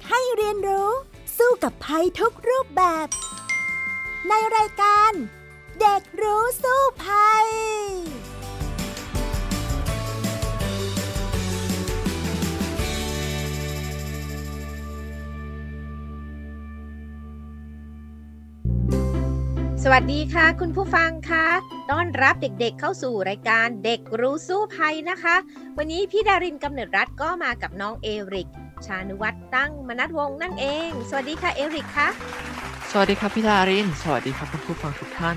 ๆ ให้เรียนรู้ สู้กับภัยทุกรูปแบบ ในรายการ เด็กรู้สู้ภัยสวัสดีค่ะ คุณผู้ฟังคะต้อนรับเด็กๆเข้าสู่รายการเด็กรู้สู้ภัยนะคะ วันนี้พี่ดารินกำเนิดรัฐก็มากับน้องเอริก ชานุวัตรตั้งมนัทวงศ์นั่นเอง สวัสดีค่ะเอริกคะสวัสดีครับพี่ดาริน สวัสดีครับคุณผู้ฟังทุกท่าน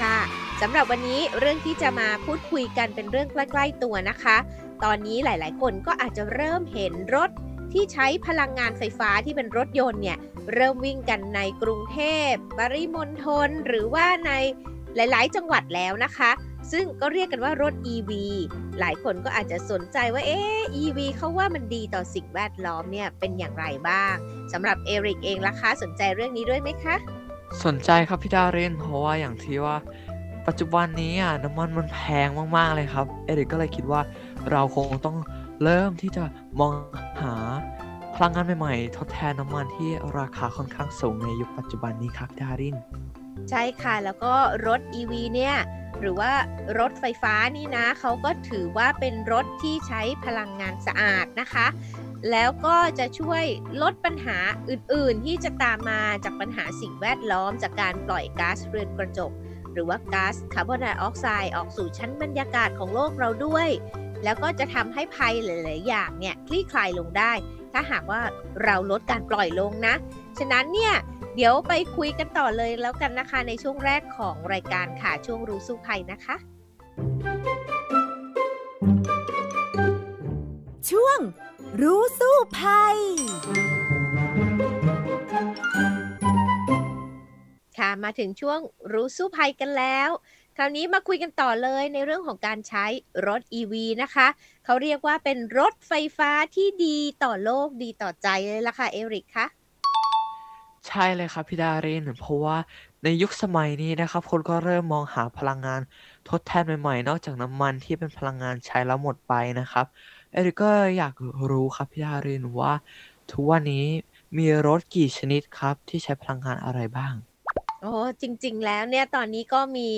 ค่ะสำหรับวันนี้เรื่องที่จะมาพูดคุยกันเป็นเรื่องใกล้ๆตัวนะคะ ตอนนี้หลายๆ คนก็อาจจะเริ่มเห็นรถที่ใช้พลังงานไฟฟ้าที่เป็นรถยนต์เนี่ย เริ่มวิ่งกันในกรุงเทพปริมณฑลหรือว่าในหลาย ๆ จังหวัดแล้วนะคะ ซึ่งก็เรียกกันว่ารถ EV หลายคนก็อาจจะสนใจว่าเอ๊ะ EV เขาว่ามันดีต่อสิ่งแวดล้อมเนี่ยเป็นอย่างไรบ้างสำหรับเอริกเองล่ะคะสนใจเรื่องนี้ด้วยไหมคะ สนใจครับพี่ดารินเพราะว่าอย่างที่ว่า ปัจจุบันนี้อะน้ำมันมันแพงมากๆเลยครับเอริกก็เลยคิดว่าเราคงต้องเริ่มที่จะมองหาพลังงานใหม่ๆ ทดแทนน้ำมันที่ราคาค่อนข้างสูงในยุคปัจจุบันนี้ครับดาริน ใช่ค่ะ แล้วก็รถ EV เนี่ยหรือว่ารถไฟฟ้านี่นะเขาก็ถือว่าเป็นรถที่ใช้พลังงานสะอาดนะคะ แล้วก็จะช่วยลดปัญหาอื่นๆ ที่จะตามมาจากปัญหาสิ่งแวดล้อมจากการปล่อยก๊าซเรือนกระจก หรือว่าก๊าซคาร์บอนไดออกไซด์ออกสู่ชั้นบรรยากาศของโลกเราด้วย แล้วก็จะทำให้ภัยหลาย ๆ อย่างเนี่ยคลี่คลายลงได้ ถ้าหากว่าเราลดการปล่อยลงนะ ฉะนั้นเนี่ย เดี๋ยวไปคุยกันต่อเลยแล้วกันนะคะในช่วงแรกของรายการค่ะช่วงรู้สู้ภัยนะคะ ช่วงรู้สู้ภัยค่ะมาถึงช่วงรู้สู้ภัยกันแล้ว คราวนี้มาคุยกันต่อเลยในเรื่องของการใช้รถ EV นะคะ เขาเรียกว่าเป็นรถไฟฟ้าที่ดีต่อโลกดีต่อใจเลยล่ะค่ะเอริกคะ ใช่เลยครับพี่ดาริน เพราะว่าในยุคสมัยนี้นะครับ คนก็เริ่มมองหาพลังงานทดแทนใหม่ๆ นอกจากน้ำมันที่เป็นพลังงานใช้แล้วหมดไปนะครับ เอริกก็อยากรู้ครับพี่ดารินว่า ทุกวันนี้มีรถกี่ชนิดครับที่ใช้พลังงานอะไรบ้าง โอ้จริง ๆ แล้วเนี่ยตอนนี้ก็มี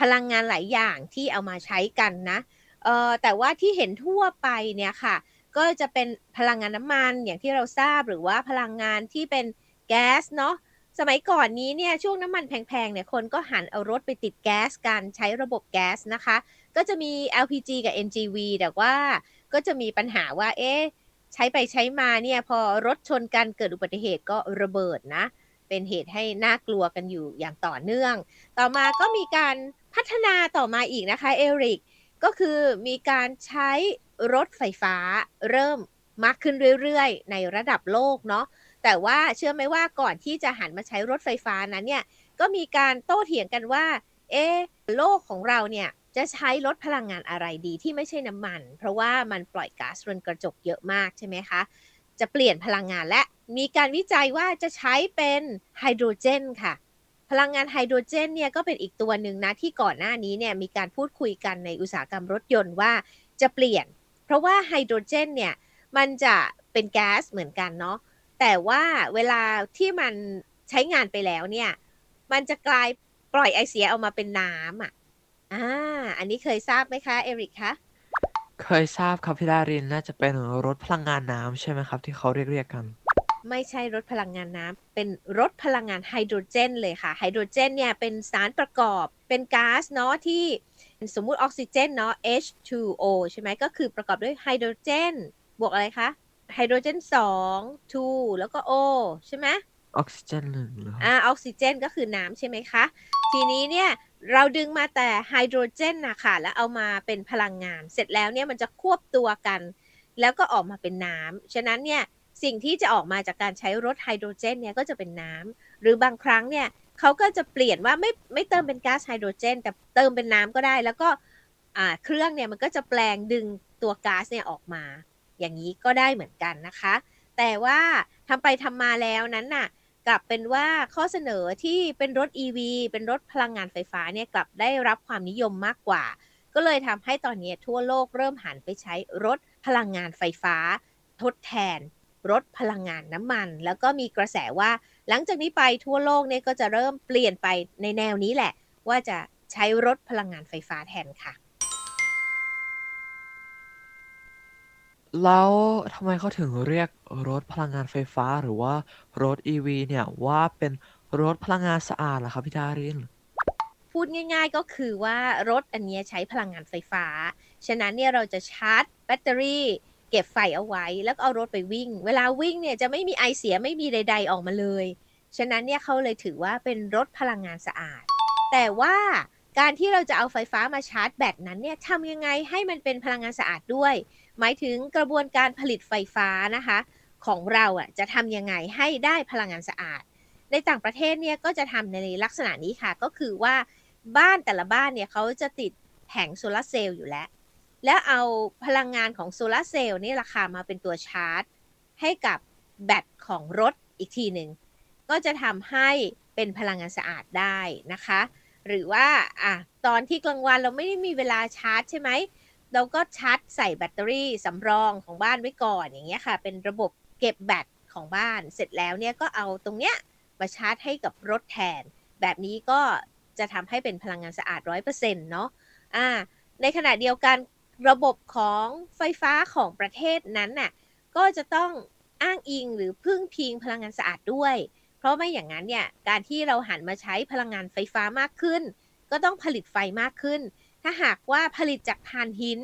พลังงานหลายอย่างที่เอามาใช้กันนะเออแต่ว่าที่เห็นทั่วไปเนี่ยค่ะ ก็จะเป็นพลังงานน้ำมันอย่างที่เราทราบหรือว่าพลังงานที่เป็น แก๊สเนาะสมัยก่อนนี้เนี่ยช่วงน้ำมันแพงๆเนี่ยคนก็หันเอารถไปติดแก๊สกันใช้ระบบแก๊สนะคะ ก็จะมี LPG กับ NGV แต่ว่าก็จะมีปัญหาว่าเอ๊ะใช้ไปใช้มาเนี่ยพอรถชนกันเกิดอุบัติเหตุก็ระเบิดนะ เป็นเหตุให้น่ากลัวกันอยู่อย่างต่อเนื่อง ต่อมาก็มีการพัฒนาต่อมาอีกนะคะเอริกก็คือมีการใช้รถไฟฟ้าเริ่มมากขึ้นเรื่อยๆ ในระดับโลกเนาะ แต่ว่าเชื่อไหมว่าก่อนที่จะหันมาใช้รถไฟฟ้านั้นเนี่ยก็มีการโต้เถียงกันว่า เอ๊โลกของเราเนี่ยจะใช้รถพลังงานอะไรดีที่ไม่ใช่น้ำมัน เพราะว่ามันปล่อยก๊าซเรือนกระจกเยอะมากใช่ไหมคะ จะเปลี่ยนพลังงานและมีการวิจัยว่าจะใช้เป็นไฮโดรเจนค่ะ พลังงานไฮโดรเจนเนี่ยก็เป็นอีกตัวหนึ่งนะที่ก่อนหน้านี้เนี่ยมีการพูดคุยกันในอุตสาหกรรมรถยนต์ว่าจะเปลี่ยน เพราะว่าไฮโดรเจนเนี่ยมันจะเป็นแก๊สเหมือนกันเนาะ แต่ว่าเวลาที่มันใช้งานไปแล้วเนี่ย มันจะกลายปล่อยไอเสียออกมาเป็นน้ำอะอ่าอันนี้เคยทราบไหมคะ เอริกคะเคยทราบครับพี่ดารินน่าจะเป็นรถพลังงานน้ำใช่ไหมครับ ที่เขาเรียกเรียกกัน ไม่ใช่รถพลังงานน้ำเป็นรถพลังงานไฮโดรเจนเลยค่ะไฮโดรเจนเนี่ยเป็นสารประกอบเป็นก๊าซเนาะที่สมมุติออกซิเจนเนาะ H2O ใช่ไหมก็คือประกอบด้วยไฮโดรเจนบวกอะไรคะ ไฮโดรเจน2 2แล้วก็ O ใช่ไหมออกซิเจนหนึ่งเหรออ่าออกซิเจนก็คือน้ำใช่ไหมคะ ทีนี้เนี่ยเราดึงมาแต่ไฮโดรเจนนะคะแล้วเอามาเป็นพลังงาน เสร็จแล้วเนี่ยมันจะควบตัวกัน แล้วก็ออกมาเป็นน้ำฉะนั้นเนี่ยสิ่งที่จะออกมาจากการใช้รถไฮโดรเจนเนี่ยก็จะเป็นน้ำหรือบางครั้งเนี่ยเขาก็จะเปลี่ยนว่าไม่ไม่เติมเป็นก๊าซไฮโดรเจน แต่เติมเป็นน้ำก็ได้ แล้วก็อ่าเครื่องเนี่ยมันก็จะแปลงดึงตัวก๊าซเนี่ยออกมา อย่างนี้ก็ได้เหมือนกันนะคะ แต่ว่าทำไปทำมาแล้วนั้นน่ะ กลับเป็นว่าข้อเสนอที่เป็นรถ EV เป็นรถพลังงานไฟฟ้าเนี่ยกลับได้รับความนิยมมากกว่า ก็เลยทำให้ตอนนี้ทั่วโลกเริ่มหันไปใช้รถพลังงานไฟฟ้า ทดแทน รถพลังงานน้ำมัน แล้วก็มีกระแสว่า หลังจากนี้ไปทั่วโลกเนี่ยก็จะเริ่มเปลี่ยนไปในแนวนี้แหละ ว่าจะใช้รถพลังงานไฟฟ้าแทนค่ะ แล้วทำไมเขาถึงเรียกรถพลังงานไฟฟ้าหรือว่ารถ EV เนี่ยว่าเป็นรถพลังงานสะอาดล่ะครับพี่ดาริน พูดง่ายๆก็คือว่ารถอันนี้ใช้พลังงานไฟฟ้า ฉะนั้นเนี่ยเราจะชาร์จแบตเตอรี่ เก็บไฟเอาไว้ แล้วเอารถไปวิ่ง เวลาวิ่งเนี่ยจะไม่มีไอเสียไม่มีใด ๆออกมาเลย ฉะนั้นเนี่ยเขาเลยถือว่าเป็นรถพลังงานสะอาด แต่ว่าการที่เราจะเอาไฟฟ้ามาชาร์จแบตนั้นเนี่ยทำยังไงให้มันเป็นพลังงานสะอาดด้วย หมายถึงกระบวนการผลิตไฟฟ้านะคะของเราอะจะทำยังไงให้ได้พลังงานสะอาด ในต่างประเทศเนี่ยก็จะทำในลักษณะนี้ค่ะ ก็คือว่าบ้านแต่ละบ้านเนี่ยเขาจะติดแผงโซลาร์เซลล์อยู่แล้ว แล้วเอาพลังงานของโซลาร์เซลล์นี่ราคามาเป็นตัวชาร์จ ให้กับแบตของรถอีกทีหนึ่ง ก็จะทำให้เป็นพลังงานสะอาดได้นะคะ หรือว่าอะตอนที่กลางวันเราไม่ได้มีเวลาชาร์จใช่ไหม เราก็ชาร์จใส่แบตเตอรี่สำรองของบ้านไว้ก่อนอย่างเงี้ยค่ะ เป็นระบบเก็บแบตของบ้านเสร็จแล้วเนี่ยก็เอาตรงเนี้ยมาชาร์จให้กับรถแทน แบบนี้ก็จะทำให้เป็นพลังงานสะอาดร้อยเปอร์เซ็นต์เนาะอ่าในขณะเดียวกันระบบของไฟฟ้าของประเทศนั้นน่ะก็จะต้องอ้างอิงหรือพึ่งพิงพลังงานสะอาดด้วย เพราะไม่อย่างนั้นเนี่ยการที่เราหันมาใช้พลังงานไฟฟ้ามากขึ้น ก็ต้องผลิตไฟมากขึ้น ถ้าหากว่าผลิตจากถ่านหิน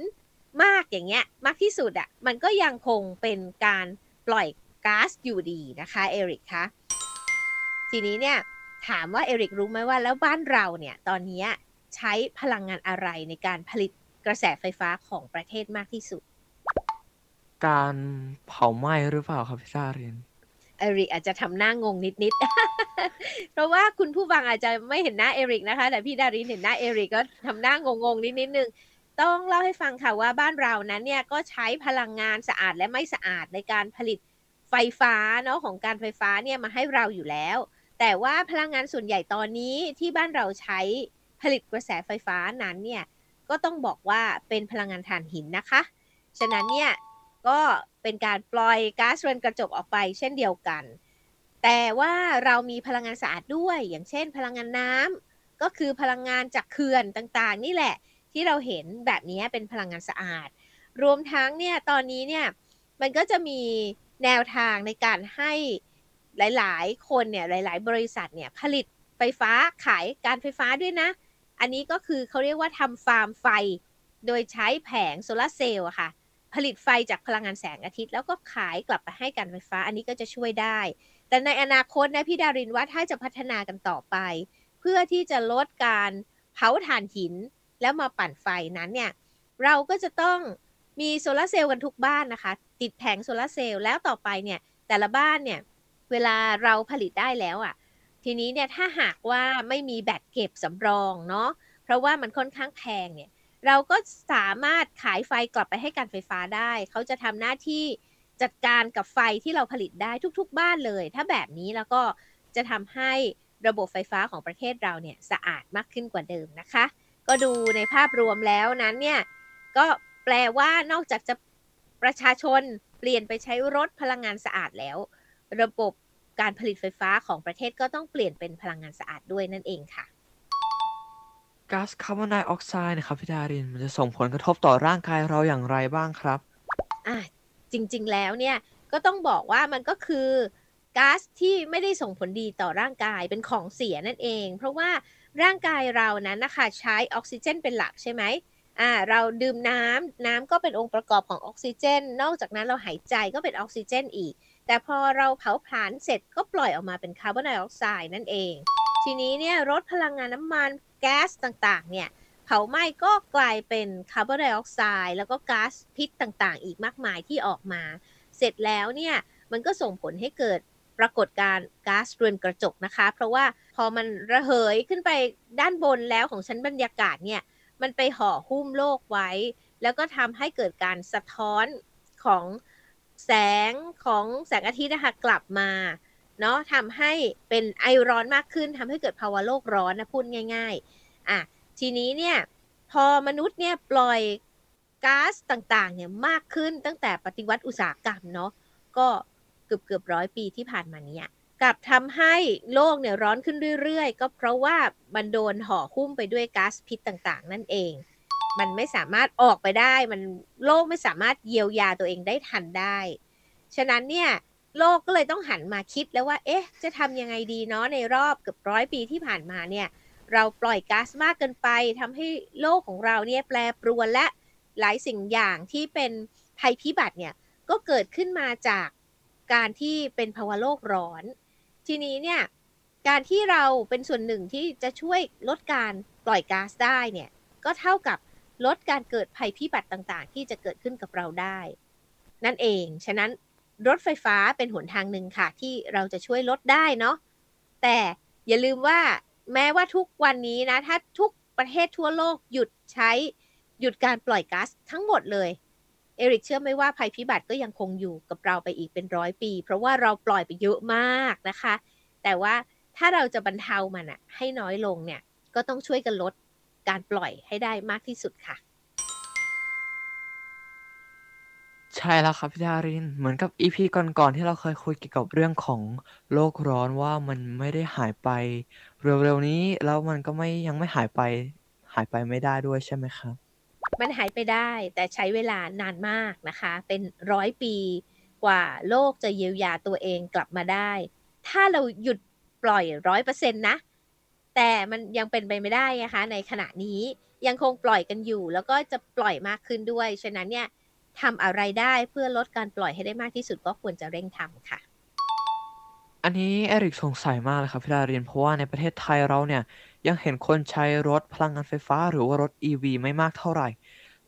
มากอย่างเงี้ยมากที่สุดอะ่ะมันก็ยังคงเป็นการปล่อยก๊าซอยู่ดีนะคะเอริกคะทีนี้เนี่ยถามว่าเอริกรู้ไหมว่าแล้วบ้านเราเนี่ยตอนนี้ใช้พลังงานอะไรในการผลิตกระแสไฟฟ้าของประเทศมากที่สุด การเผาไหม้หรือเปล่าครับพี่ดาริน เอริกอาจจะทำหน้างงนิดๆ เพราะว่าคุณผู้ฟังอาจจะไม่เห็นหน้าเอริกนะคะ แต่พี่ดารินเห็นหน้าเอริกก็ทำหน้างงๆนิดนิดนึง ต้องเล่าให้ฟังค่ะว่าบ้านเรานั้นเนี่ยก็ใช้พลังงานสะอาดและไม่สะอาดในการผลิตไฟฟ้าเนาะของการไฟฟ้าเนี่ยมาให้เราอยู่แล้ว แต่ว่าพลังงานส่วนใหญ่ตอนนี้ที่บ้านเราใช้ผลิตกระแสไฟฟ้านั้นเนี่ยก็ต้องบอกว่าเป็นพลังงานถ่านหินนะคะ ฉะนั้นเนี่ย ก็เป็นการปล่อยก๊าซเรือนกระจกออกไปเช่นเดียวกัน แต่ว่าเรามีพลังงานสะอาดด้วย อย่างเช่น พลังงานน้ำก็คือพลังงานจากเขื่อนต่างๆ นี่แหละ ที่เราเห็นแบบนี้เป็นพลังงานสะอาด รวมทั้งเนี่ยตอนนี้เนี่ยมันก็จะมีแนวทางในการให้หลาย ๆ คนเนี่ยหลาย ๆ บริษัทเนี่ยผลิตไฟฟ้าขายการไฟฟ้าด้วยนะ อันนี้ก็คือเขาเรียกว่าทำฟาร์มไฟ โดยใช้แผงโซลาร์เซลล์อะค่ะ ผลิตไฟจากพลังงานแสงอาทิตย์ แล้วก็ขายกลับไปให้การไฟฟ้า อันนี้ก็จะช่วยได้ แต่ในอนาคตนะพี่ดารินว่าถ้าจะพัฒนากันต่อไป เพื่อที่จะลดการเผาถ่านหินแล้วมาปั่นไฟนั้นเนี่ยเราก็จะต้องมีโซลาร์เซลล์กันทุกบ้านนะคะ ติดแผงโซลาร์เซลล์แล้วต่อไปเนี่ย แต่ละบ้านเนี่ย เวลาเราผลิตได้แล้วอะ่ะ ทีนี้เนี่ยถ้าหากว่าไม่มีแบตเก็บสำรองเนาะเพราะว่ามันค่อนข้างแพงเนี่ย เราก็สามารถขายไฟกลับไปให้การไฟฟ้าได้ เขาจะทำหน้าที่จัดการกับไฟที่เราผลิตได้ทุกๆ บ้านเลย ถ้าแบบนี้แล้วก็จะทำให้ระบบไฟฟ้าของประเทศเราเนี่ยสะอาดมากขึ้นกว่าเดิมนะคะ ก็ดูในภาพรวมแล้วนั้นเนี่ยก็แปลว่านอกจากจะประชาชนเปลี่ยนไปใช้รถพลังงานสะอาดแล้ว ระบบการผลิตไฟฟ้าของประเทศก็ต้องเปลี่ยนเป็นพลังงานสะอาดด้วยนั่นเองค่ะ ก๊าซคาร์บอนไดออกไซด์นะครับพี่ดารินมันจะส่งผลกระทบต่อร่างกายเราอย่างไรบ้างครับอะจริงๆแล้วเนี่ยก็ต้องบอกว่ามันก็คือก๊าซที่ไม่ได้ส่งผลดีต่อร่างกายเป็นของเสียนั่นเอง เพราะว่าร่างกายเรานั้นนะคะใช้ออกซิเจนเป็นหลักใช่ไหมอ่าเราดื่มน้ำน้ำก็เป็นองค์ประกอบของออกซิเจน นอกจากนั้นเราหายใจก็เป็นออกซิเจนอีก แต่พอเราเผาผลาญเสร็จก็ปล่อยออกมาเป็นคาร์บอนไดออกไซด์นั่นเอง ทีนี้เนี่ยรถพลังงานน้ำมัน แก๊สต่างๆ เนี่ยเผาไหม้ก็กลายเป็นคาร์บอนไดออกไซด์แล้วก็ก๊าซพิษต่างๆ อีกมากมายที่ออกมา เสร็จแล้วเนี่ยมันก็ส่งผลให้เกิดปรากฏการณ์ก๊าซเรือนกระจกนะคะ เพราะว่าพอมันระเหยขึ้นไปด้านบนแล้วของชั้นบรรยากาศเนี่ยมันไปห่อหุ้มโลกไว้ แล้วก็ทำให้เกิดการสะท้อนของแสงของแสงอาทิตย์นะคะกลับมา เนาะทำให้เป็นไอร้อนมากขึ้นทำให้เกิดภาวะโลกร้อนนะพูดง่ายๆอะทีนี้เนี่ยพอมนุษย์เนี่ยปล่อยก๊าซต่างๆเนี่ยมากขึ้นตั้งแต่ปฏิวัติอุตสาหกรรมเนาะก็เกือบเกือบร้อยปีที่ผ่านมานี้กับทำให้โลกเนี่ยร้อนขึ้นเรื่อยๆ ก็เพราะว่ามันโดนห่อหุ้มไปด้วยก๊าซพิษต่างๆ นั่นเอง มันไม่สามารถออกไปได้ มันโลกไม่สามารถเยียวยาตัวเองได้ทันได้ ฉะนั้นเนี่ย โลกก็เลยต้องหันมาคิดแล้วว่า เอ๊ะ จะทำยังไงดีเนาะในรอบเกือบร้อยปีที่ผ่านมาเนี่ย เราปล่อยก๊าซมากเกินไปทำให้โลกของเราเนี่ยแปรปรวนและหลายสิ่งอย่างที่เป็นภัยพิบัติเนี่ย ก็เกิดขึ้นมาจากการที่เป็นภาวะโลกร้อน ทีนี้เนี่ยการที่เราเป็นส่วนหนึ่งที่จะช่วยลดการปล่อยก๊าซได้เนี่ย ก็เท่ากับลดการเกิดภัยพิบัติต่างๆ ที่จะเกิดขึ้นกับเราได้ นั่นเอง ฉะนั้น รถไฟฟ้าเป็นหนทางหนึ่งค่ะ ที่เราจะช่วยลดได้เนาะแต่อย่าลืมว่าแม้ว่าทุกวันนี้นะ ถ้าทุกประเทศทั่วโลกหยุดใช้หยุดการปล่อยก๊าซทั้งหมดเลยเอริกเชื่อไม่ว่าภัยพิบัติก็ยังคงอยู่กับเราไปอีกเป็นร้อยปี เพราะว่าเราปล่อยไปเยอะมากนะคะ แต่ว่าถ้าเราจะบรรเทามันอะให้น้อยลงเนี่ยก็ต้องช่วยกันลดการปล่อยให้ได้มากที่สุดค่ะ ใช่แล้วครับพี่ดาริน เหมือนกับอีพีก่อนๆที่เราเคยคุยเกี่ยวกับเรื่องของโลกร้อนว่ามันไม่ได้หายไป เร็วๆนี้แล้วมันก็ไม่ยังไม่หายไปหายไปไม่ได้ด้วยใช่ไหมครับ มันหายไปได้แต่ใช้เวลานานมากนะคะ เป็นร้อยปีกว่าโลกจะเยียวยาตัวเองกลับมาได้ ถ้าเราหยุดปล่อยร้อยเปอร์เซ็นต์นะ แต่มันยังเป็นไปไม่ได้นะคะ ในขณะนี้ยังคงปล่อยกันอยู่ แล้วก็จะปล่อยมากขึ้นด้วย ฉะนั้นเนี่ย ทำอะไรได้เพื่อลดการปล่อยให้ได้มากที่สุดก็ควรจะเร่งทำค่ะ อันนี้เอริกสงสัยมากเลยครับพี่ดารินเพราะว่าในประเทศไทยเราเนี่ยยังเห็นคนใช้รถพลังงานไฟฟ้าหรือว่ารถ EV ไม่มากเท่าไหร่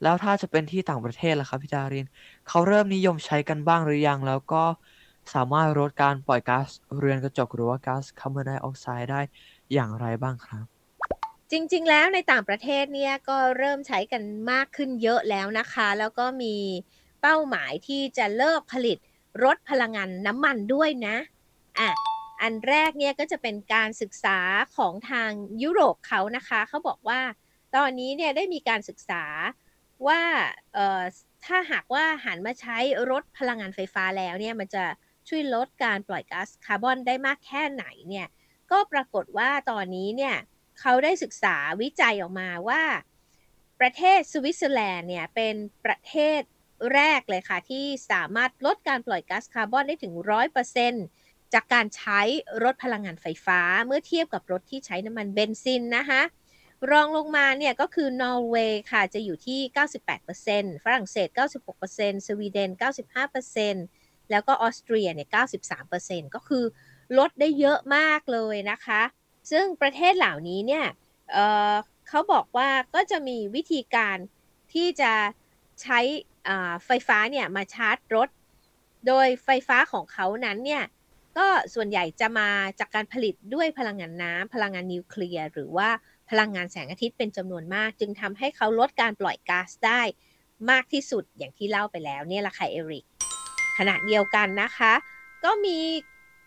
แล้วถ้าจะเป็นที่ต่างประเทศล่ะครับพี่ดารินเขาเริ่มนิยมใช้กันบ้างหรือยัง แล้วก็สามารถลดการปล่อยก๊าซเรือนกระจกหรือว่าก๊าซคาร์บอนไดออกไซด์ได้อย่างไรบ้างครับ จริง ๆ แล้วในต่างประเทศเนี่ยก็เริ่มใช้กันมากขึ้นเยอะแล้วนะคะ แล้วก็มีเป้าหมายที่จะเลิกผลิตรถพลังงานน้ำมันด้วยนะอะอันแรกเนี่ยก็จะเป็นการศึกษาของทางยุโรปเขานะคะ เขาบอกว่าตอนนี้เนี่ยได้มีการศึกษาว่าเอ่อถ้าหากว่าหันมาใช้รถพลังงานไฟฟ้าแล้วเนี่ยมันจะช่วยลดการปล่อยก๊าซคาร์บอนได้มากแค่ไหนเนี่ยก็ปรากฏว่าตอนนี้เนี่ย เขาได้ศึกษาวิจัยออกมาว่า ประเทศสวิตเซอร์แลนด์เนี่ยเป็นประเทศแรกเลยค่ะ ที่สามารถลดการปล่อยก๊าซคาร์บอนได้ถึง 100%จากการใช้รถพลังงานไฟฟ้าเมื่อเทียบกับรถที่ใช้น้ำมันเบนซินนะคะรองลงมาเนี่ยก็คือนอร์เวย์ค่ะจะอยู่ที่ 98%ฝรั่งเศส 96%สวีเดน 95%แล้วก็ออสเตรียเนี่ย 93%ก็คือลดได้เยอะมากเลยนะคะ ซึ่งประเทศเหล่านี้เนี่ยเเขาบอกว่าก็จะมีวิธีการที่จะใช้ไฟฟ้าเนี่ยมาชาร์จรถ โดยไฟฟ้าของเขานั้นเนี่ยก็ส่วนใหญ่จะมาจากการผลิตด้วยพลังงานน้ำพลังงานนิวเคลียร์หรือว่าพลังงานแสงอาทิตย์เป็นจำนวนมาก จึงทำให้เขาลดการปล่อยก๊าซได้มากที่สุดอย่างที่เล่าไปแล้วเนี่ยแหละค่ะเอริกขณะเดียวกันนะคะ ก็มี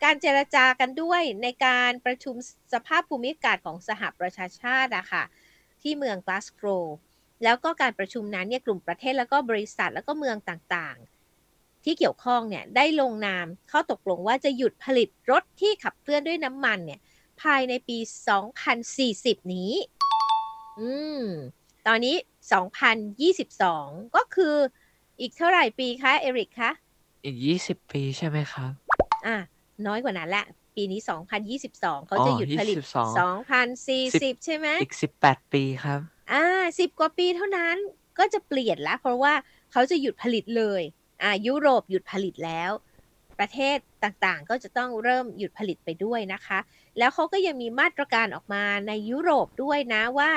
การเจรจากันด้วยในการประชุมสภาพภูมิอากาศของสหประชาชาติอะค่ะที่เมืองกลาสโกรแล้วก็การประชุมนั้นเนี่ยกลุ่มประเทศแล้วก็บริษัทแล้วก็เมืองต่างๆ ที่เกี่ยวข้องเนี่ยได้ลงนามเข้าตกลงว่าจะหยุดผลิตรถที่ขับเคลื่อนด้วยน้ำมันเนี่ยภายในปี 2040 นี้ อืม ตอนนี้ 2022 ก็คืออีกเท่าไหร่ปีคะ เอริกคะ อีก 20 ปีใช่ไหมครับ อะ น้อยกว่านั้นแหละ ปีนี้ 2022 เขาจะหยุดผลิต 2040 ใช่ไหมอีก 18 ปีครับ อ่า 10 กว่าปีเท่านั้นก็จะเปลี่ยนแล้วเพราะว่าเขาจะหยุดผลิตเลยอ่ายุโรปหยุดผลิตแล้ว ประเทศต่างๆ ก็จะต้องเริ่มหยุดผลิตไปด้วยนะคะ แล้วเขาก็ยังมีมาตรการออกมาในยุโรปด้วยนะว่า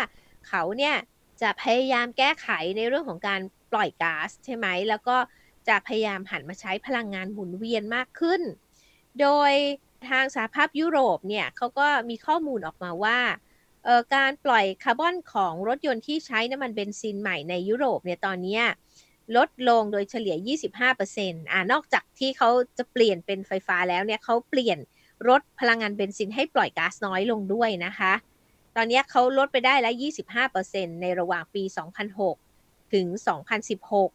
เขาเนี่ยจะพยายามแก้ไขในเรื่องของการปล่อยก๊าซใช่ไหม แล้วก็จะพยายามหันมาใช้พลังงานหมุนเวียนมากขึ้น โดยทางสหภาพยุโรปเนี่ยเขาก็มีข้อมูลออกมาว่าการปล่อยคาร์บอนของรถยนต์ที่ใช้น้ำมันเบนซินใหม่ในยุโรปเนี่ยตอนนี้ลดลงโดยเฉลี่ย 25%อ่านอกจากที่เขาจะเปลี่ยนเป็นไฟฟ้าแล้วเนี่ยเขาเปลี่ยนรถพลังงานเบนซินให้ปล่อยก๊าซน้อยลงด้วยนะคะ ตอนนี้เขาลดไปได้แล้ว 25%ในระหว่างปี 2006 ถึง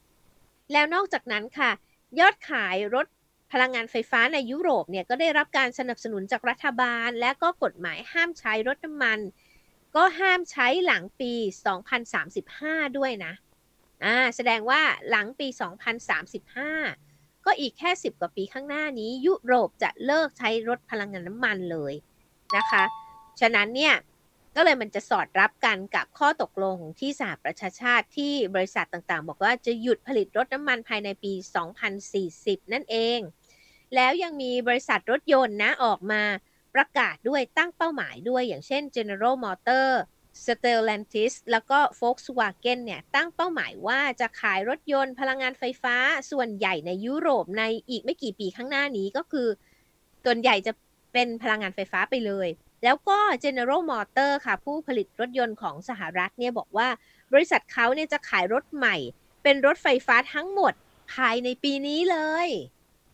2016 แล้วนอกจากนั้นค่ะ ยอดขายรถ พลังงานไฟฟ้าในยุโรปเนี่ยก็ได้รับการสนับสนุนจากรัฐบาล และก็กฎหมายห้ามใช้รถน้ำมัน ก็ห้ามใช้หลังปี 2035 ด้วยนะอ่าแสดงว่าหลังปี 2035 ก็อีกแค่ 10 กว่าปีข้างหน้านี้ ยุโรปจะเลิกใช้รถพลังงานน้ำมันเลยนะคะ ฉะนั้นเนี่ยก็เลยมันจะสอดรับกันกับข้อตกลงที่สหประชาชาติที่บริษัทต่างๆ บอกว่าจะหยุดผลิตรถน้ำมันภายในปี 2040 นั่นเอง แล้วยังมีบริษัทรถยนต์นะออกมาประกาศด้วยตั้งเป้าหมายด้วยอย่างเช่น General Motor Stellantis แล้วก็ Volkswagen เนี่ยตั้งเป้าหมายว่าจะขายรถยนต์พลังงานไฟฟ้าส่วนใหญ่ในยุโรปในอีกไม่กี่ปีข้างหน้านี้ก็คือส่วนใหญ่จะเป็นพลังงานไฟฟ้าไปเลย แล้วก็ General Motor ค่ะ ผู้ผลิตรถยนต์ของสหรัฐเนี่ยบอกว่าบริษัทเขาเนี่ยจะขายรถใหม่ เป็นรถไฟฟ้าทั้งหมดภายในปีนี้เลย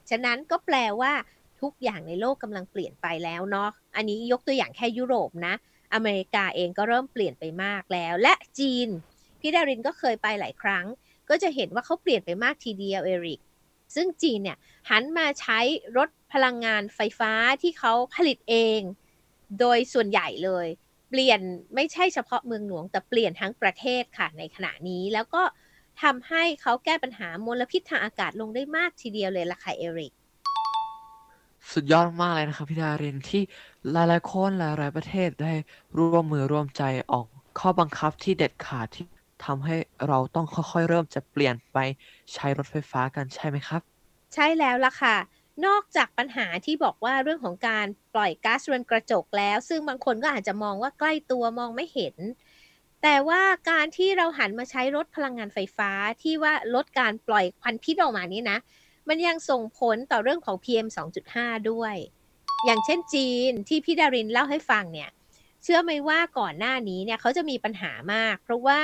ฉะนั้นก็แปลว่าทุกอย่างในโลกกำลังเปลี่ยนไปแล้วเนาะ อันนี้ยกตัวอย่างแค่ยุโรปนะ อเมริกาเองก็เริ่มเปลี่ยนไปมากแล้ว และจีน พี่ดารินก็เคยไปหลายครั้ง ก็จะเห็นว่าเขาเปลี่ยนไปมากทีเดียวเอริก ซึ่งจีนเนี่ยหันมาใช้รถพลังงานไฟฟ้าที่เขาผลิตเอง โดยส่วนใหญ่เลย เปลี่ยนไม่ใช่เฉพาะเมืองหลวงแต่เปลี่ยนทั้งประเทศค่ะในขณะนี้ แล้วก็ ทำให้เขาแก้ปัญหามลพิษทางอากาศลงได้มากทีเดียวเลยล่ะค่ะเอริกสุดยอดมากเลยนะครับพี่ดารินที่หลายๆคนหลายๆประเทศได้ร่วมมือร่วมใจออกข้อบังคับที่เด็ดขาดที่ทำให้เราต้องค่อยๆ เริ่มจะเปลี่ยนไปใช้รถไฟฟ้ากันใช่ไหมครับ ใช่แล้วล่ะค่ะ นอกจากปัญหาที่บอกว่าเรื่องของการปล่อยก๊าซเรือนกระจกแล้ว ซึ่งบางคนก็อาจจะมองว่าใกล้ตัวมองไม่เห็น แต่ว่าการที่เราหันมาใช้รถพลังงานไฟฟ้าที่ว่าลดการปล่อยควันพิษออกมานี้นะ มันยังส่งผลต่อเรื่องของ PM 2.5 ด้วย อย่างเช่นจีนที่พี่ดารินเล่าให้ฟังเนี่ย เชื่อไหมว่าก่อนหน้านี้เนี่ยเขาจะมีปัญหามาก เพราะว่า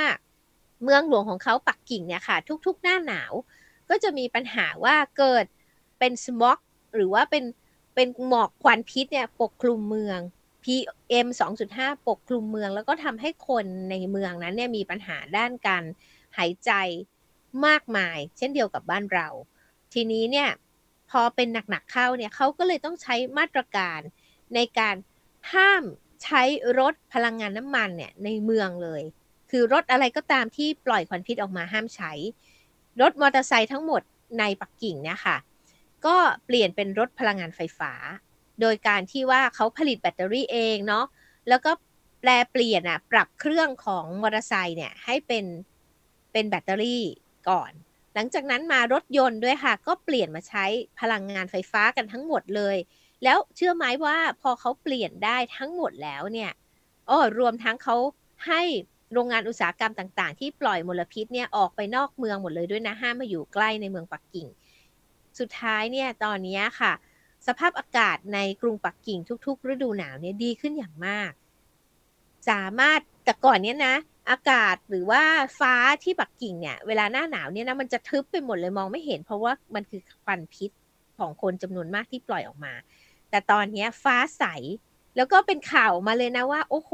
เมืองหลวงของเขาปักกิ่งเนี่ยค่ะ ทุกๆ หน้าหนาว ก็จะมีปัญหาว่าเกิดเป็นสมอกหรือว่าเป็นเป็นหมอกควันพิษเนี่ยปกคลุมเมือง PM 2.5 ปกคลุมเมือง แล้วก็ทำให้คนในเมืองนั้นเนี่ยมีปัญหาด้านการหายใจมากมาย เช่นเดียวกับบ้านเรา ทีนี้เนี่ยพอเป็นหนักๆเข้าเนี่ยเขาก็เลยต้องใช้มาตรการในการห้ามใช้รถพลังงานน้ำมันเนี่ยในเมืองเลย คือรถอะไรก็ตามที่ปล่อยควันพิษออกมาห้ามใช้ รถมอเตอร์ไซค์ทั้งหมดในปักกิ่งเนี่ยค่ะ ก็เปลี่ยนเป็นรถพลังงานไฟฟ้า โดยการที่ว่าเขาผลิตแบตเตอรี่เองเนาะแล้วก็แปลเปลี่ยนอะปรับเครื่องของมอเตอร์ไซค์เนี่ยให้เป็นเป็นแบตเตอรี่ก่อน หลังจากนั้นมารถยนต์ด้วยค่ะ ก็เปลี่ยนมาใช้พลังงานไฟฟ้ากันทั้งหมดเลย แล้วเชื่อไหมว่าพอเขาเปลี่ยนได้ทั้งหมดแล้วเนี่ยอ๋อรวมทั้งเขาให้โรงงานอุตสาหกรรมต่าง ๆ ที่ปล่อยมลพิษเนี่ยออกไปนอกเมืองหมดเลยด้วยนะห้ามมาอยู่ใกล้ในเมืองปักกิ่ง สุดท้ายเนี่ยตอนนี้ค่ะ สภาพอากาศในกรุงปักกิ่งทุก ๆ ฤดูหนาวเนี่ยดีขึ้นอย่างมาก สามารถแต่ก่อนเนี้ยนะ อากาศหรือว่าฟ้าที่ปักกิ่งเนี่ยเวลาหน้าหนาวเนี่ยนะมันจะทึบไปหมดเลยมองไม่เห็น เพราะว่ามันคือควันพิษของคนจำนวนมากที่ปล่อยออกมา แต่ตอนนี้ฟ้าใสแล้วก็เป็นข่าวมาเลยนะว่า โอ้โห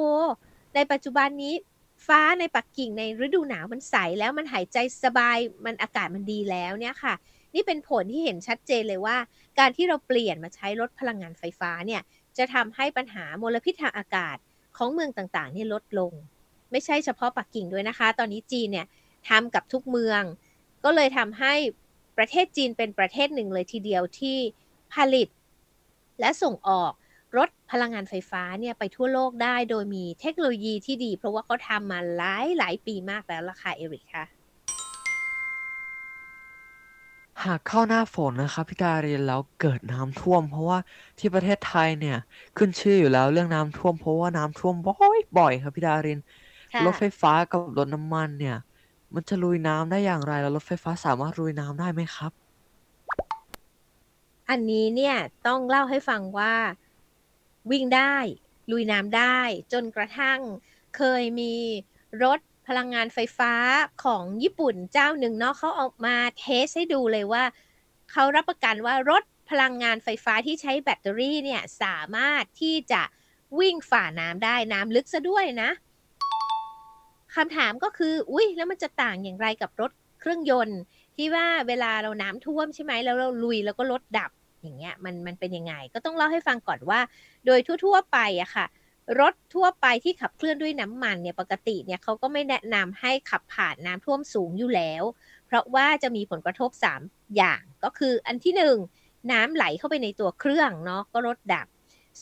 ในปัจจุบันนี้ฟ้าในปักกิ่งในฤดูหนาวมันใสแล้วมันหายใจสบายมันอากาศมันดีแล้วเนี่ยค่ะ นี่เป็นผลที่เห็นชัดเจนเลยว่า การที่เราเปลี่ยนมาใช้รถพลังงานไฟฟ้าเนี่ยจะทำให้ปัญหามลพิษทางอากาศของเมืองต่างๆนี่ลดลง ไม่ใช่เฉพาะปักกิ่งด้วยนะคะ ตอนนี้จีนเนี่ยทำกับทุกเมือง ก็เลยทำให้ประเทศจีนเป็นประเทศหนึ่งเลยทีเดียวที่ผลิต และส่งออกรถพลังงานไฟฟ้าเนี่ยไปทั่วโลกได้โดยมีเทคโนโลยีที่ดี เพราะว่าเขาทำมาหลายหลายปีมากแล้วล่ะค่ะเอริกค่ะ หากเข้าหน้าฝนนะครับพี่ดารินแล้วเกิดน้ำท่วม เพราะว่าที่ประเทศไทยเนี่ย ขึ้นชื่ออยู่แล้วเรื่องน้ำท่วม เพราะว่าน้ำท่วมบ่อยๆครับพี่ดารินรถไฟฟ้ากับรถน้ำมันเนี่ย มันจะลุยน้ำได้อย่างไรแล้วรถไฟฟ้าสามารถลุยน้ำได้ไหมครับ อันนี้เนี่ยต้องเล่าให้ฟังว่าวิ่งได้ ลุยน้ำได้ จนกระทั่งเคยมีรถ พลังงานไฟฟ้าของญี่ปุ่นเจ้าหนึ่งเนาะเขาออกมาเทสให้ดูเลยว่าเขารับประกันว่ารถพลังงานไฟฟ้าที่ใช้แบตเตอรี่เนี่ยสามารถที่จะวิ่งฝ่าน้ำได้น้ำลึกซะด้วยนะคำถามก็คือ อุ้ยแล้วมันจะต่างอย่างไรกับรถเครื่องยนต์ ที่ว่าเวลาเราน้ำท่วมใช่ไหมแล้วเราลุยแล้วก็รถดับอย่างเงี้ยมันมันเป็นยังไง ก็ต้องเล่าให้ฟังก่อนว่า โดยทั่ว ๆ ไปอะค่ะ รถทั่วไปที่ขับเคลื่อนด้วยน้ำมันเนี่ยปกติเนี่ยเขาก็ไม่แนะนำให้ขับผ่านน้ำท่วมสูงอยู่แล้ว เพราะว่าจะมีผลกระทบ 3 อย่างก็คืออันที่ 1 น้ำไหลเข้าไปในตัวเครื่องเนาะก็รถดับ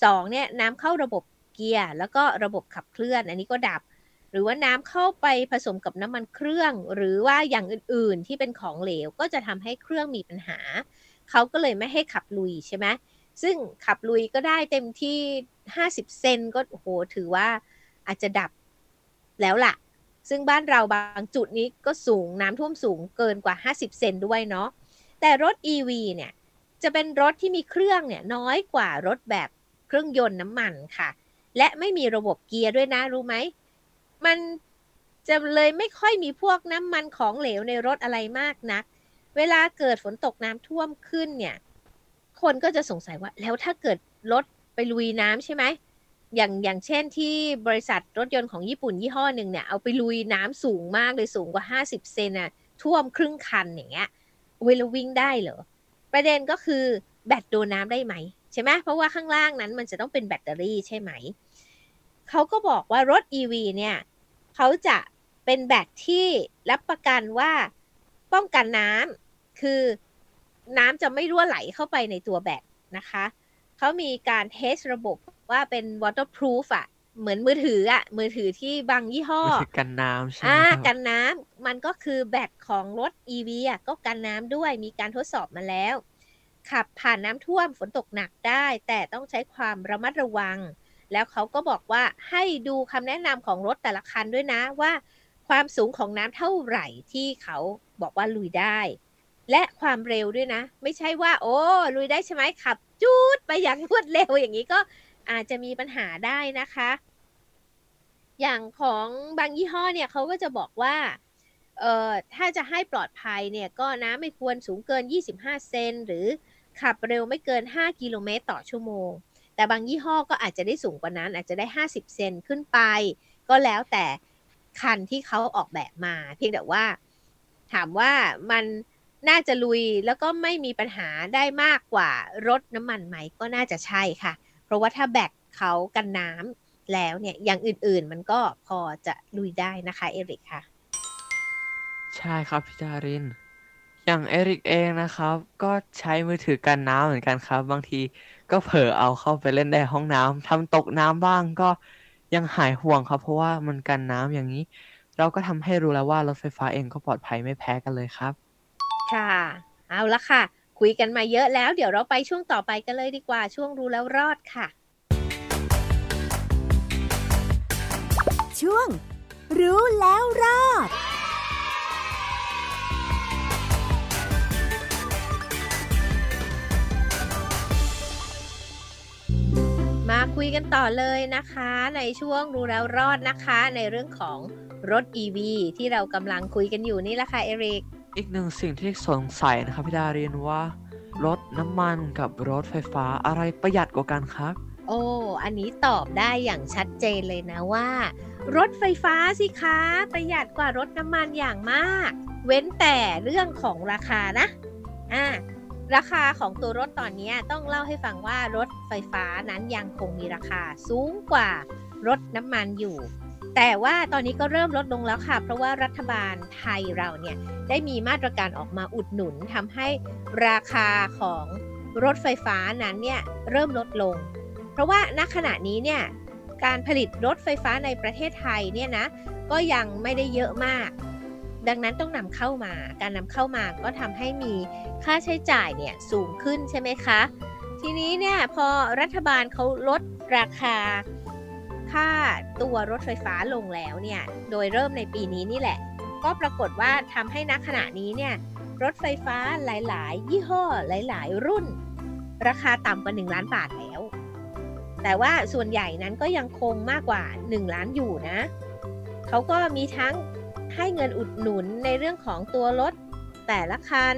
2เนี่ยน้ำเข้าระบบเกียร์แล้วก็ระบบขับเคลื่อน อันนี้ก็ดับ หรือว่าน้ำเข้าไปผสมกับน้ำมันเครื่อง หรือว่าอย่างอื่นๆที่เป็นของเหลวก็จะทำให้เครื่องมีปัญหาเขาก็เลยไม่ให้ขับลุยใช่ไหม ซึ่งขับลุยก็ได้เต็มที่ 50 เซนก็โหถือว่าอาจจะดับแล้วล่ะ ซึ่งบ้านเราบางจุดนี้ก็สูงน้ำท่วมสูงเกินกว่า 50 เซนด้วยเนาะแต่รถ EV เนี่ยจะเป็นรถที่มีเครื่องเนี่ยน้อยกว่ารถแบบเครื่องยนต์น้ำมันค่ะ และไม่มีระบบเกียร์ด้วยนะรู้ไหม มันจะเลยไม่ค่อยมีพวกน้ำมันของเหลวในรถอะไรมากนัก เวลาเกิดฝนตกน้ำท่วมขึ้นเนี่ย คนก็จะสงสัยว่า แล้วถ้าเกิดรถไปลุยน้ำใช่ไหมอย่างอย่างเช่นที่บริษัทรถยนต์ของญี่ปุ่นยี่ห้อหนึ่งเนี่ยเอาไปลุยน้ำสูงมากเลยสูงกว่า 50 เซนน่ะท่วมครึ่งคันอย่างเงี้ยเวลาวิ่งได้เหรอ ประเด็นก็คือแบตโดนน้ำได้ไหมใช่ไหมเพราะว่าข้างล่างนั้นมันจะต้องเป็นแบตเตอรี่ใช่ไหม เขาก็บอกว่ารถ EV เนี่ยเขาจะเป็นแบตที่รับประกันว่าป้องกันน้ำคือ น้ำจะไม่รั่วไหลเข้าไปในตัวแบตนะคะ เขามีการเทสระบบว่าเป็น waterproof อะเหมือนมือถืออะมือถือที่บางยี่ห้อมันคือกันน้ำใช่ไหมอ่าครับกันน้ำมันก็คือแบตของรถ EV อะก็กันน้ำด้วยมีการทดสอบมาแล้ว ขับผ่านน้ำท่วมฝนตกหนักได้ แต่ต้องใช้ความระมัดระวัง แล้วเขาก็บอกว่าให้ดูคำแนะนำของรถแต่ละคันด้วยนะว่า ความสูงของน้ำเท่าไหร่ที่เขาบอกว่าลุยได้ และความเร็วด้วยนะ ไม่ใช่ว่า โอ้ลุยได้ใช่ไหมขับจูดไปอย่างรวดเร็วอย่างนี้ก็อาจจะมีปัญหาได้นะคะ อย่างของบางยี่ห้อเนี่ยเขาก็จะบอกว่าเอ่อถ้าจะให้ปลอดภัยเนี่ยก็น้ำไม่ควรสูงเกิน 25 เซนหรือขับเร็วไม่เกิน 5 กิโลเมตรต่อชั่วโมง แต่บางยี่ห้อก็อาจจะได้สูงกว่านั้น อาจจะได้ 50 เซนขึ้นไป ก็แล้วแต่คันที่เขาออกแบบมา เพียงแต่ว่าถามว่ามัน น่าจะลุยแล้วก็ไม่มีปัญหาได้มากกว่ารถน้ำมันไหมก็น่าจะใช่ค่ะ เพราะว่าถ้าแบตเขากันน้ำแล้วเนี่ยอย่างอื่นๆ มันก็พอจะลุยได้นะคะเอริกค่ะ ใช่ครับพี่ดาริน อย่างเอริกเองนะครับ ก็ใช้มือถือกันน้ำเหมือนกันครับ บางทีก็เผลอเอาเข้าไปเล่นในห้องน้ำทำตกน้ำบ้างก็ยังหายห่วงครับ เพราะว่ามันกันน้ำอย่างนี้ เราก็ทำให้รู้แล้วว่ารถไฟฟ้าเองก็ปลอดภัยไม่แพ้กันเลยครับ ค่ะ เอาละค่ะ คุยกันมาเยอะแล้ว เดี๋ยวเราไปช่วงต่อไปกันเลยดีกว่า ช่วงรู้แล้วรอดค่ะ ช่วง รู้แล้วรอดมาคุยกันต่อเลยนะคะ ในช่วงรู้แล้วรอดนะคะ ในเรื่องของรถ EV ที่เรากำลังคุยกันอยู่นี่แหละค่ะ เอริก อีกหนึ่งสิ่งที่สงสัยนะครับพี่ดารินว่ารถน้ำมันกับรถไฟฟ้าอะไรประหยัดกว่ากันครับ โอ้ อันนี้ตอบได้อย่างชัดเจนเลยนะว่า รถไฟฟ้าสิคะ ประหยัดกว่ารถน้ำมันอย่างมาก เว้นแต่เรื่องของราคานะอ่าราคาของตัวรถตอนนี้ต้องเล่าให้ฟังว่ารถไฟฟ้านั้นยังคงมีราคาสูงกว่ารถน้ำมันอยู่ แต่ว่าตอนนี้ก็เริ่มลดลงแล้วค่ะ เพราะว่ารัฐบาลไทยเราเนี่ยได้มีมาตรการออกมาอุดหนุนทำให้ราคาของรถไฟฟ้านั้นเนี่ยเริ่มลดลง เพราะว่าณขณะนี้เนี่ยการผลิตรถไฟฟ้าในประเทศไทยเนี่ยนะก็ยังไม่ได้เยอะมาก ดังนั้นต้องนำเข้ามา การนำเข้ามาก็ทำให้มีค่าใช้จ่ายเนี่ยสูงขึ้นใช่ไหมคะ ทีนี้เนี่ยพอรัฐบาลเขาลดราคา ค่าตัวรถไฟฟ้าลงแล้วเนี่ย โดยเริ่มในปีนี้นี่แหละ ก็ปรากฏว่าทำให้ณขณะนี้เนี่ย รถไฟฟ้าหลาย ๆ ยี่ห้อหลาย ๆ รุ่น ราคาต่ำกว่า 1 ล้านบาทแล้ว แต่ว่าส่วนใหญ่นั้นก็ยังคงมากกว่า 1 ล้านอยู่นะ เขาก็มีทั้งให้เงินอุดหนุนในเรื่องของตัวรถแต่ละคัน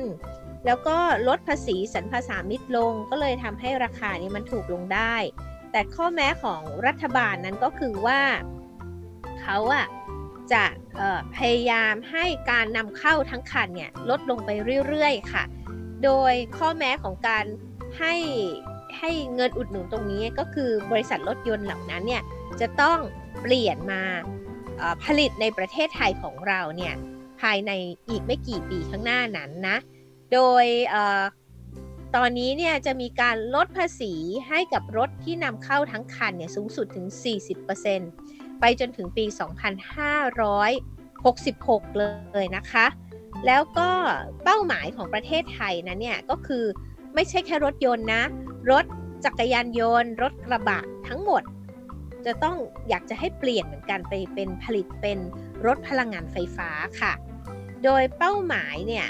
แล้วก็ลดภาษีสรรพสามิตลง ก็เลยทำให้ราคานี้มันถูกลงได้ แต่ข้อแม้ของรัฐบาลนั้นก็คือว่าเขาอะจะพยายามให้การนำเข้าทั้งคันเนี่ยลดลงไปเรื่อยๆค่ะ โดยข้อแม้ของการให้ให้เงินอุดหนุนตรงนี้ก็คือบริษัทรถยนต์เหล่านั้นเนี่ยจะต้องเปลี่ยนมาผลิตในประเทศไทยของเราเนี่ยภายในอีกไม่กี่ปีข้างหน้านั้นนะ โดย ตอนนี้เนี่ยจะมีการลดภาษีให้กับรถที่นำเข้าทั้งคันเนี่ยสูงสุดถึง 40%ไปจนถึงปี 2566 เลยนะคะ แล้วก็เป้าหมายของประเทศไทยนะเนี่ยก็คือไม่ใช่แค่รถยนต์นะ รถจักรยานยนต์ รถกระบะทั้งหมด จะต้องอยากจะให้เปลี่ยนเหมือนกันไปเป็นผลิตเป็นรถพลังงานไฟฟ้าค่ะ โดยเป้าหมายเนี่ย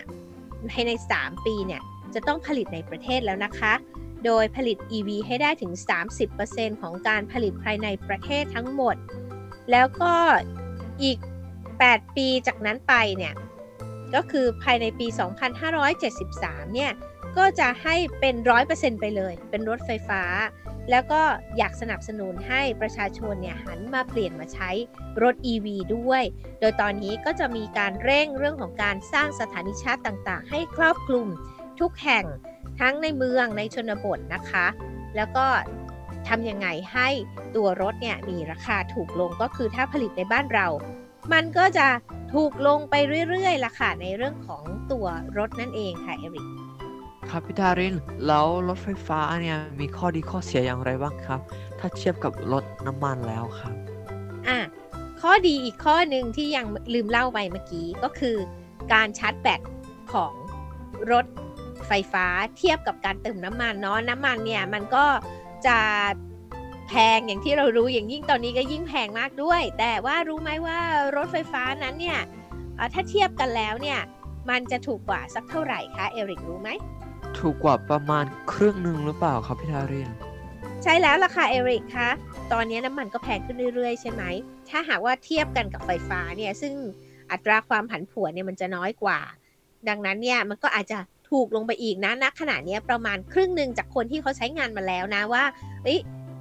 ภายใน 3 ปีเนี่ย จะต้องผลิตในประเทศแล้วนะคะ โดยผลิต EV ให้ได้ถึง 30%ของการผลิตภายในประเทศทั้งหมด แล้วก็อีก 8 ปีจากนั้นไปเนี่ยก็คือภายในปี 2573 เนี่ย ก็จะให้เป็น 100%ไปเลย เป็นรถไฟฟ้า แล้วก็อยากสนับสนุนให้ประชาชนเนี่ยหันมาเปลี่ยนมาใช้รถ EV ด้วย โดยตอนนี้ก็จะมีการเร่งเรื่องของการสร้างสถานีชาร์จต่างๆ ให้ครอบคลุม ทุกแห่งทั้งในเมืองในชนบทนะคะ แล้วก็ทำยังไงให้ตัวรถเนี่ยมีราคาถูกลงก็คือถ้าผลิตในบ้านเรา มันก็จะถูกลงไปเรื่อยๆล่ะค่ะในเรื่องของตัวรถนั่นเองค่ะเอริกครับพี่ดารินแล้วรถไฟฟ้าเนี่ยมีข้อดีข้อเสียอย่างไรบ้างครับ ถ้าเทียบกับรถน้ำมันแล้วครับอะข้อดีอีกข้อหนึ่งที่ยังลืมเล่าไปเมื่อกี้ก็คือ การชาร์จแบตของรถ ไฟฟ้าเทียบกับการเติมน้ำมันเนาะน้ำมันเนี่ยมันก็จะแพงอย่างที่เรารู้อย่างยิ่งตอนนี้ก็ยิ่งแพงมากด้วย แต่ว่ารู้ไหมว่ารถไฟฟ้านั้นเนี่ยถ้าเทียบกันแล้วเนี่ยมันจะถูกกว่าสักเท่าไหร่คะเอริกรู้ไหมถูกกว่าประมาณครึ่งหนึ่งหรือเปล่าครับพี่ทารินใช่แล้วล่ะค่ะเอริกคะตอนนี้น้ำมันก็แพงขึ้นเรื่อยๆ ใช่ไหมถ้าหากว่าเทียบกันกับไฟฟ้าเนี่ยซึ่งอัตราความผันผวนเนี่ยมันจะน้อยกว่า ดังนั้นเนี่ยมันก็อาจจะ ถูกลงไปอีกนะณขณะนี้ประมาณครึ่งหนึ่งจากคนที่เขาใช้งานมาแล้วนะว่า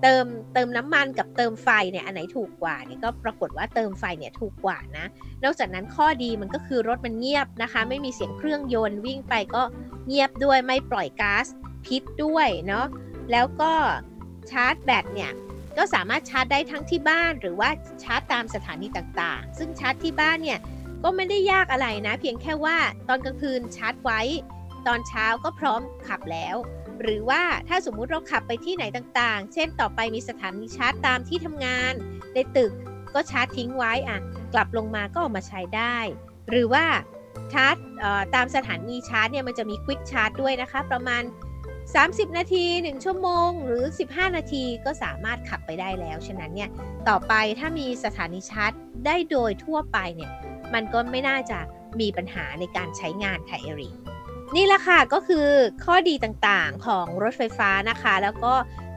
เติมเติมน้ำมันกับเติมไฟเนี่ยอันไหนถูกกว่าเนี่ยก็ปรากฏว่าเติมไฟเนี่ยถูกกว่านะ นอกจากนั้นข้อดีมันก็คือรถมันเงียบนะคะ ไม่มีเสียงเครื่องยนต์วิ่งไปก็เงียบด้วยไม่ปล่อยก๊าซพิษด้วยเนาะแล้วก็ชาร์จแบตเนี่ยก็สามารถชาร์จได้ทั้งที่บ้านหรือว่าชาร์จตามสถานีต่างๆ ซึ่งชาร์จที่บ้านเนี่ยก็ไม่ได้ยากอะไรนะ เพียงแค่ว่าตอนกลางคืนชาร์จไว้ ตอนเช้าก็พร้อมขับแล้ว หรือว่าถ้าสมมุติเราขับไปที่ไหนต่างๆ เช่นต่อไปมีสถานีชาร์จตามที่ทำงาน ในตึกก็ชาร์จทิ้งไว้อะกลับลงมาก็ออกมาใช้ได้ หรือว่าชาร์จตามสถานีชาร์จเนี่ยมันจะมีควิกชาร์จด้วยนะคะ ประมาณ 30 นาที 1 ชั่วโมง หรือ 15 นาทีก็สามารถขับไปได้แล้ว ฉะนั้นเนี่ยต่อไปถ้ามีสถานีชาร์จได้โดยทั่วไปเนี่ยมันก็ไม่น่าจะมีปัญหาในการใช้งานค่ะเอริ นี่แหละค่ะก็คือข้อดีต่างๆของรถไฟฟ้านะคะ แล้วก็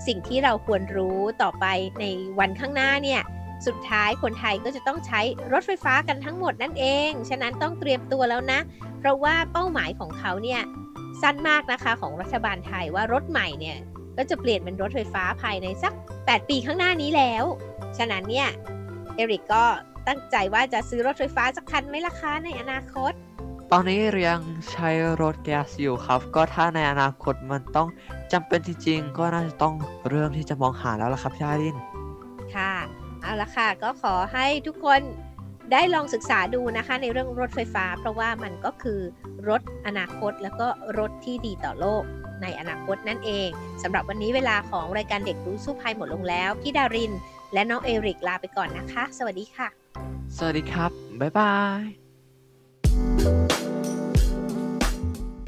สิ่งที่เราควรรู้ต่อไปในวันข้างหน้าเนี่ยสุดท้ายคนไทยก็จะต้องใช้รถไฟฟ้ากันทั้งหมดนั่นเอง ฉะนั้นต้องเตรียมตัวแล้วนะ เพราะว่าเป้าหมายของเขาเนี่ยสั้นมากนะคะของรัฐบาลไทยว่ารถใหม่เนี่ยก็จะเปลี่ยนเป็นรถไฟฟ้าภายในสัก 8 ปีข้างหน้านี้แล้ว ฉะนั้นเนี่ยเอริกก็ตั้งใจว่าจะซื้อรถไฟฟ้าสักคันไหมล่ะคะในอนาคต ตอนนี้ยังใช้รถแก๊สอยู่ครับ ก็ถ้าในอนาคตมันต้องจำเป็นจริงๆ ก็น่าจะต้องเริ่มที่จะมองหาแล้วล่ะครับพี่อารินค่ะ เอาละค่ะ ก็ขอให้ทุกคนได้ลองศึกษาดูนะคะในเรื่องรถไฟฟ้า เพราะว่ามันก็คือรถอนาคตแล้วก็รถที่ดีต่อโลกในอนาคตนั่นเองสำหรับวันนี้เวลาของรายการเด็กรู้สู้ภัยหมดลงแล้ว พี่ดาริน และน้องเอริกลาไปก่อนนะคะ สวัสดีค่ะ สวัสดีครับ บ๊ายบาย